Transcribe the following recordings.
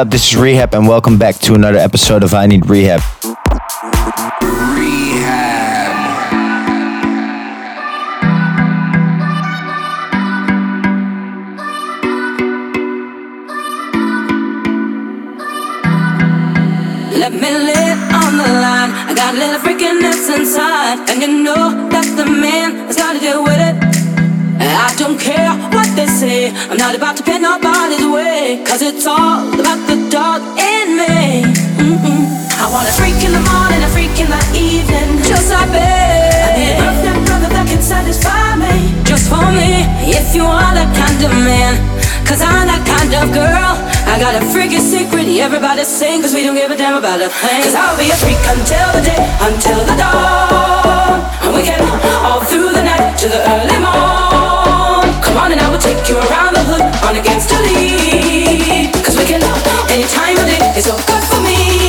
up? This is R3HAB, and welcome back to another episode of I Need R3HAB. Let me it on the line. I got a little freakiness inside, and you know that's the man that's got to deal with it. I don't care they say. I'm not about to pin nobody's way, cause it's all about the dog in me. Mm-mm. I want a freak in the morning, a freak in the evening, just like me. I need a brother that can satisfy me, just for me. If you are that kind of man, cause I'm that kind of girl. I got a freaky secret, everybody sing, cause we don't give a damn about a thing. Cause I'll be a freak until the day, until the dawn. And we can all through the night to the early morn. Come on and I will take you around the hood on. Cause we can any time of day, it's all good for me.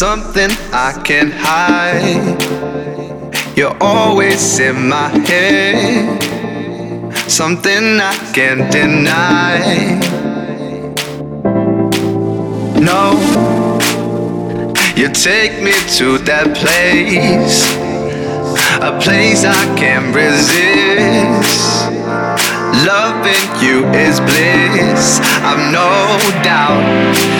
Something I can't hide. You're always in my head. Something I can't deny. No, you take me to that place. A place I can't resist. Loving you is bliss. I've no doubt.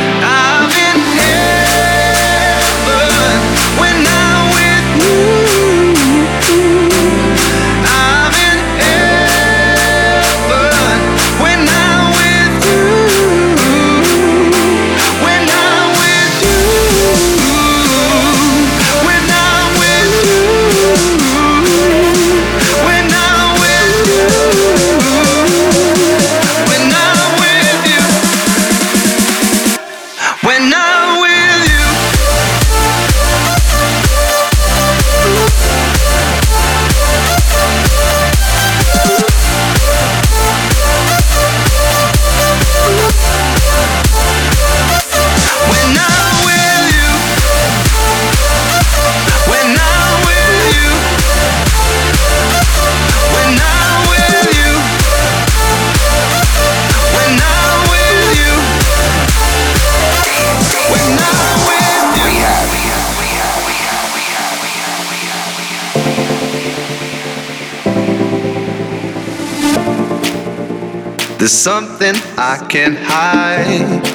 There's something I can hide.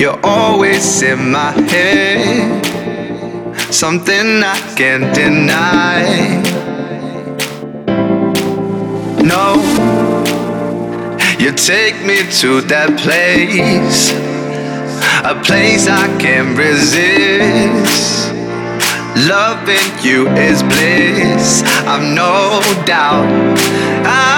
You're always in my head. Something I can't deny. No, you take me to that place. A place I can't resist. Loving you is bliss, I've no doubt. I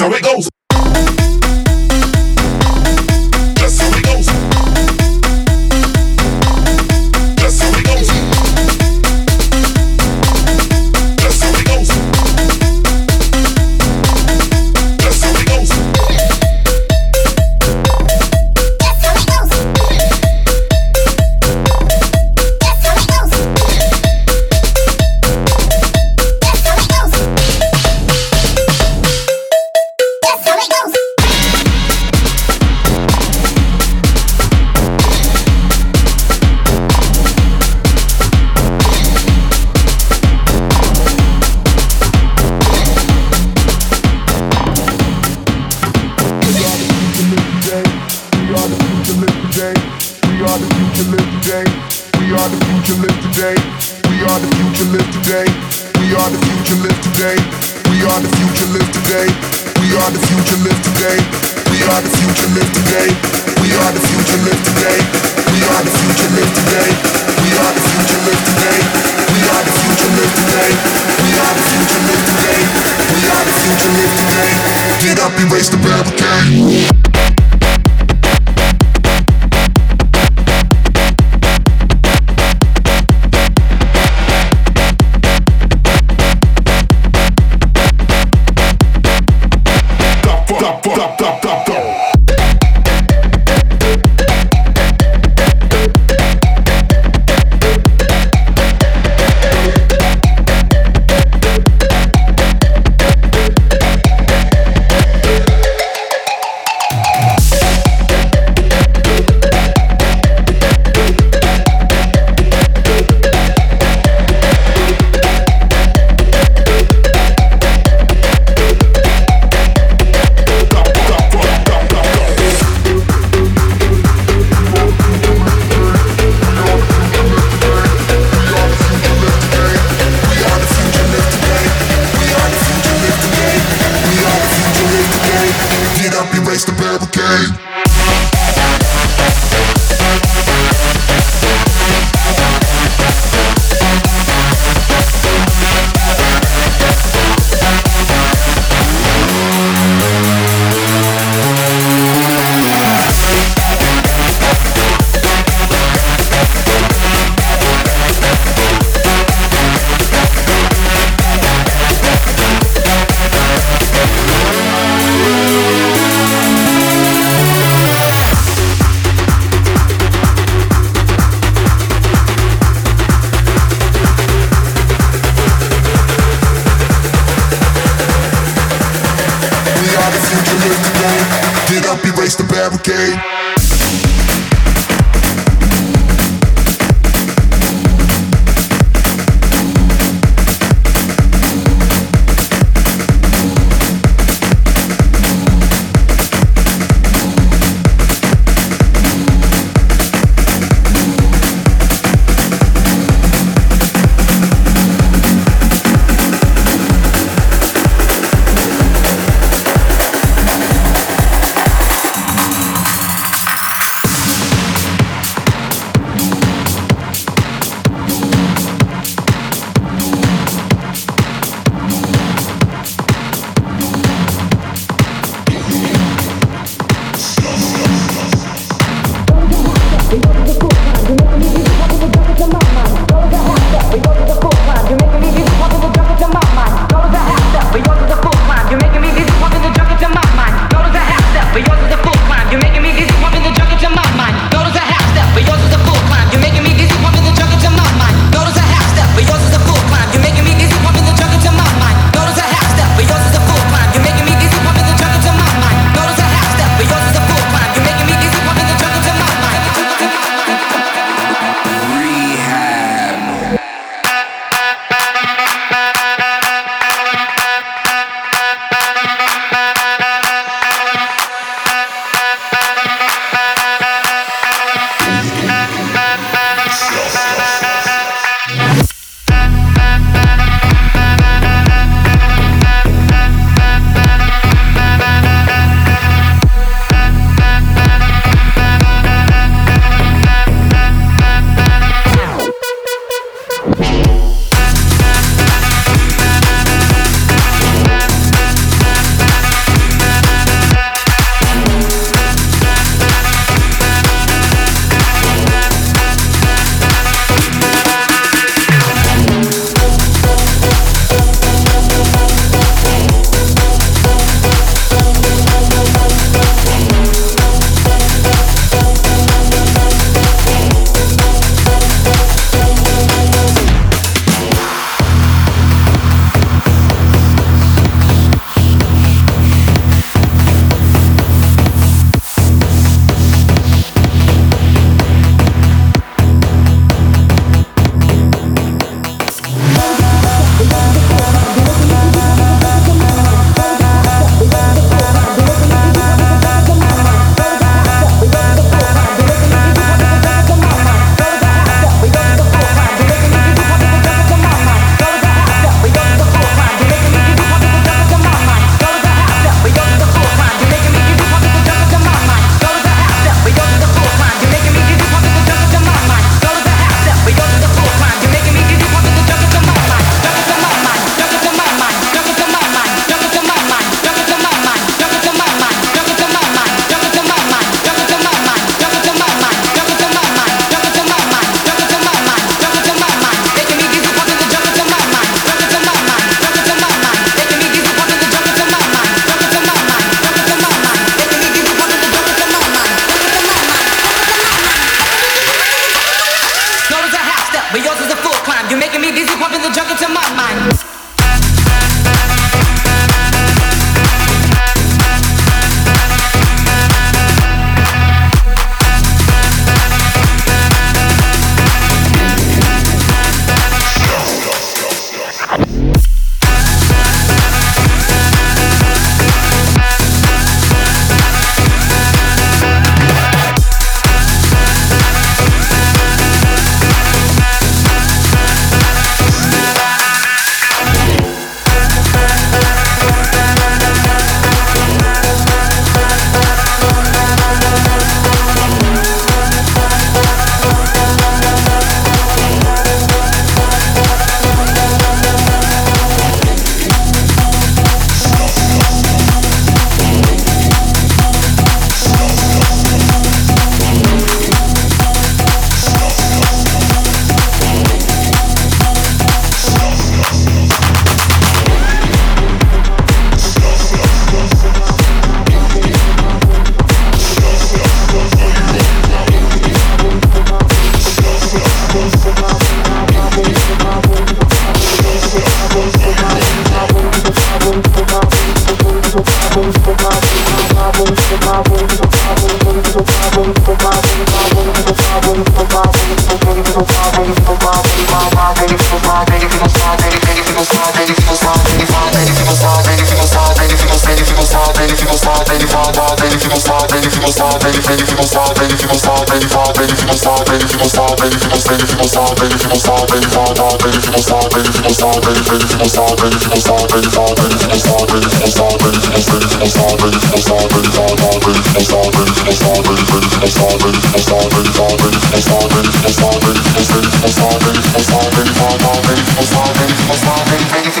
So it goes.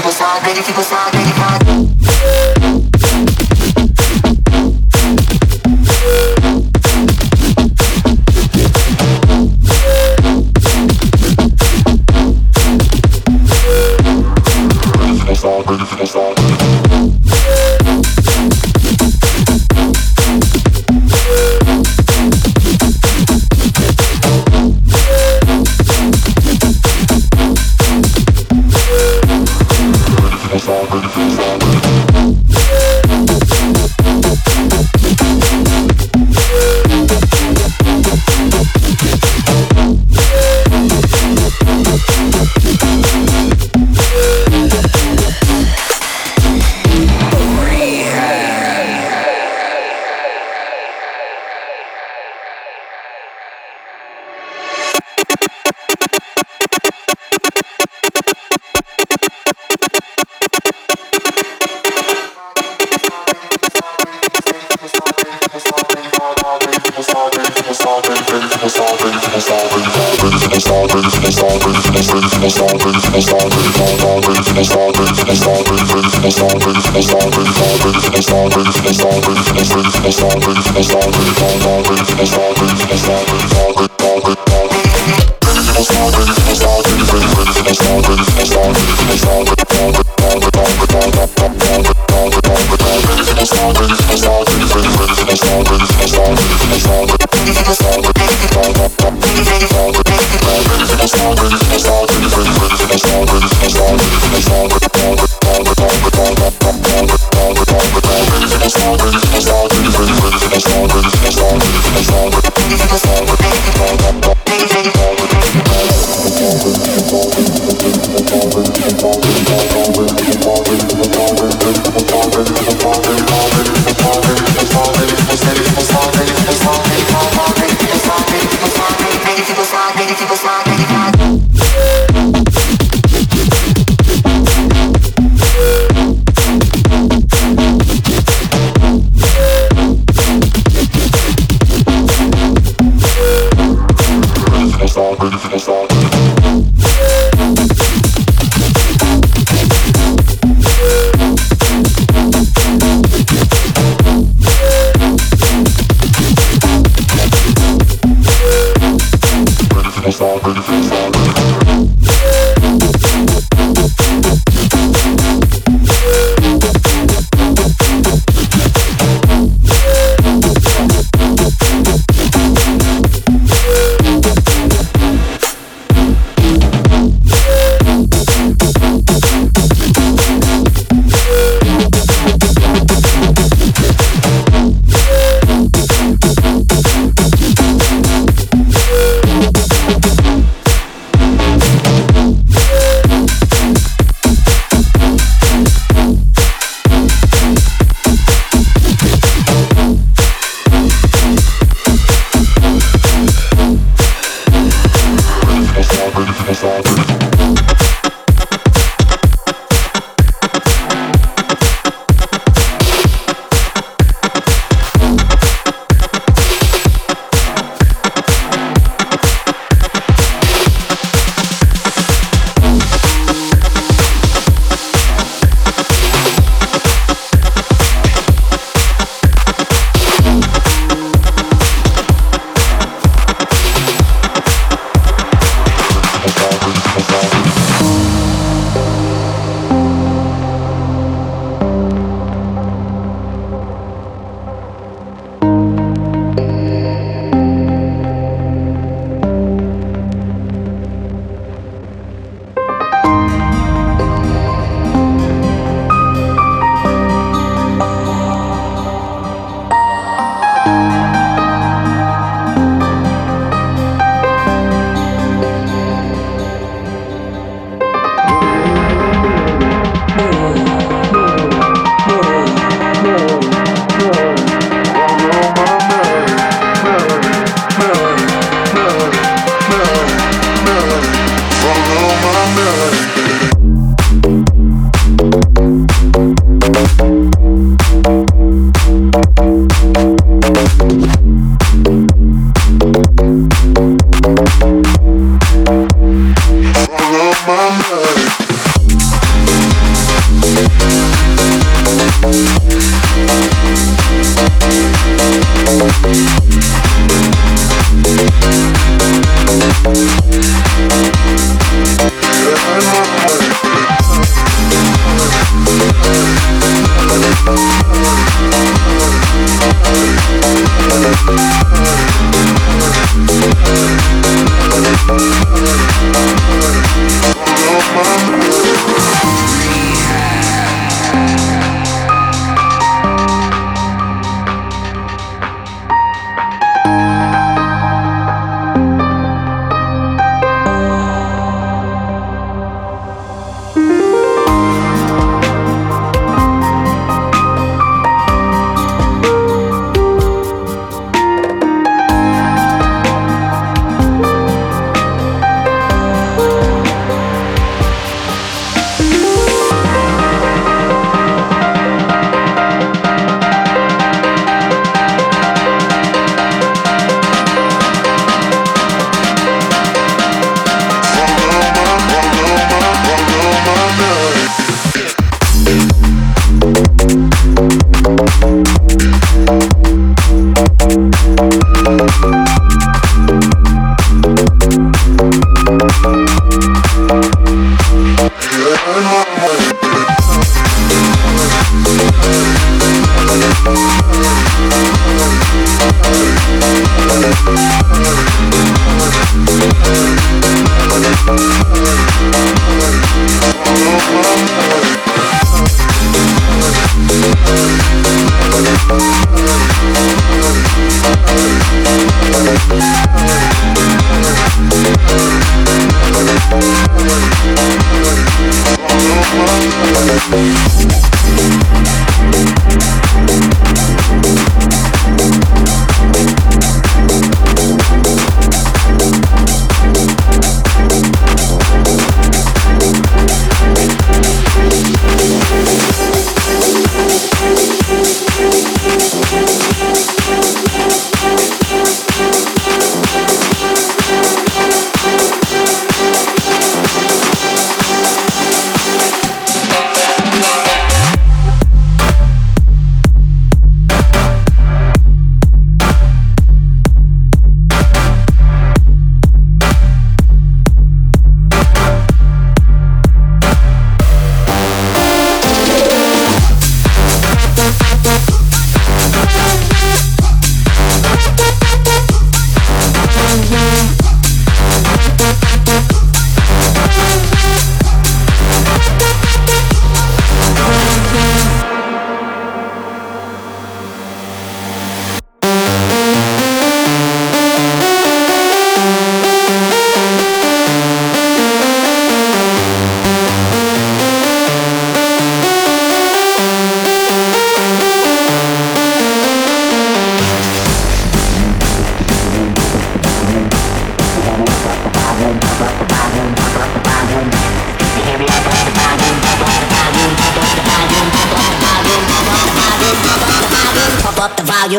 People slide, people slide.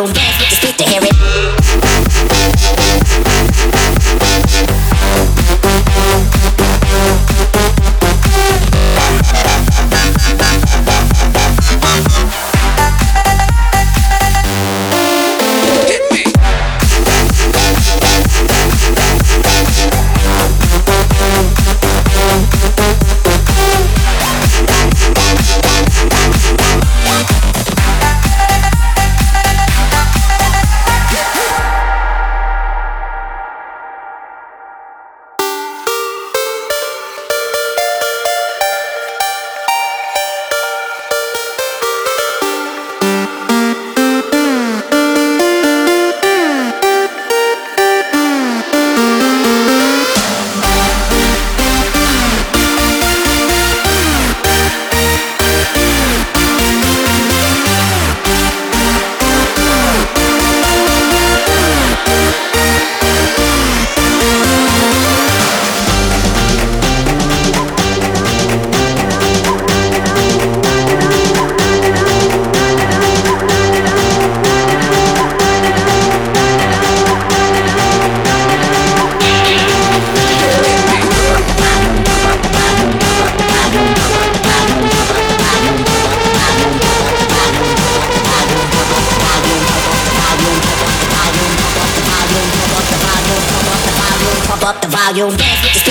your. Volume. Dance with your to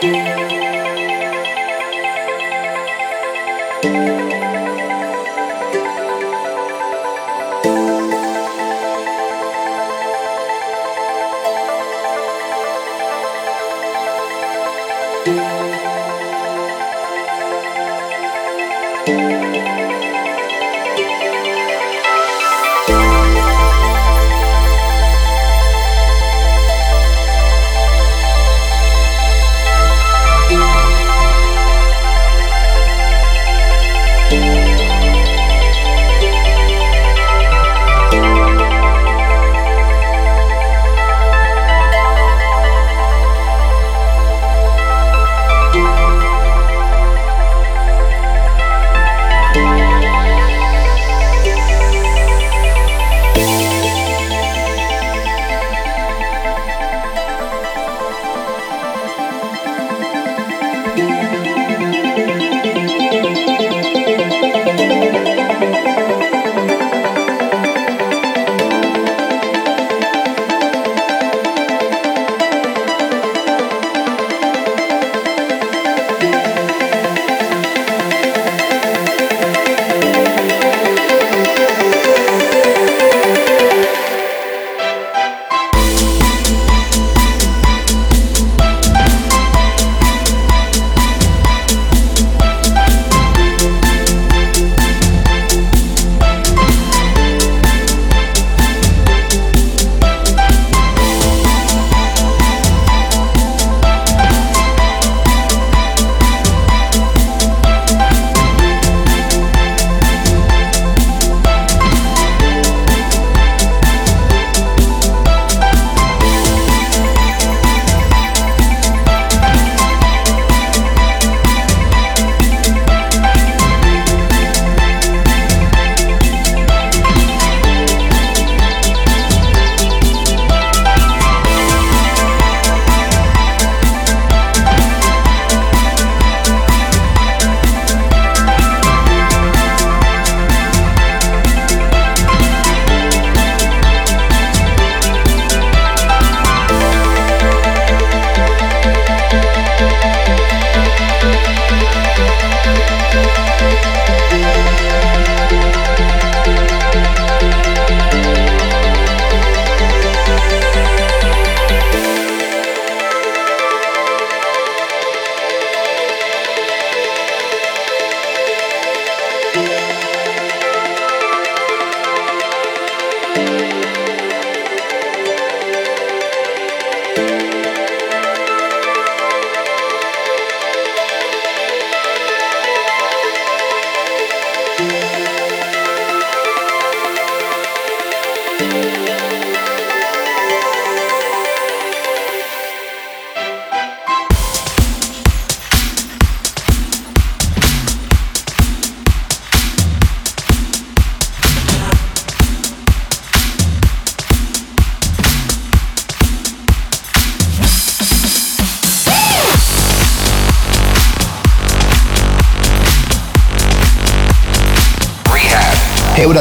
Música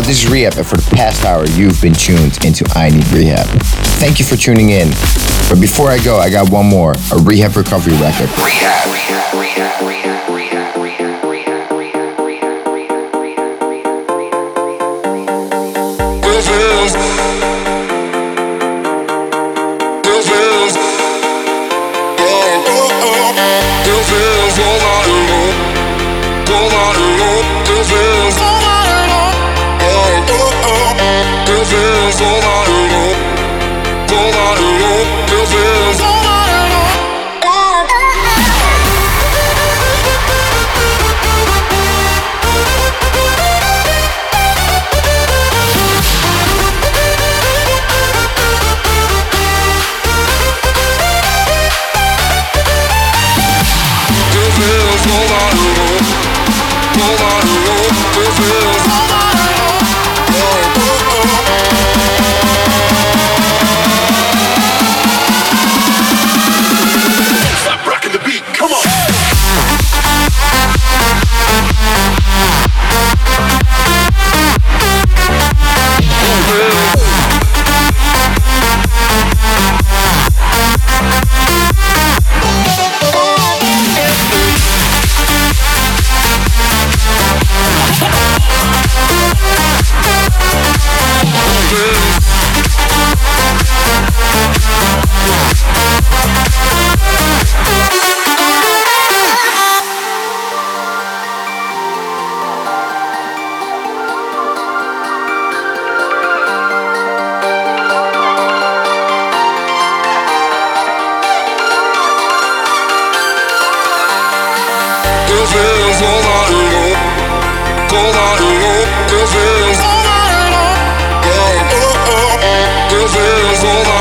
This is R3HAB, and for the past hour, you've been tuned into I Need R3HAB. Thank you for tuning in. But before I go, I got one more a R3HAB Recovery record. Rehab. Rehab. Rehab. Rehab. Rehab. Rehab. rivers This is all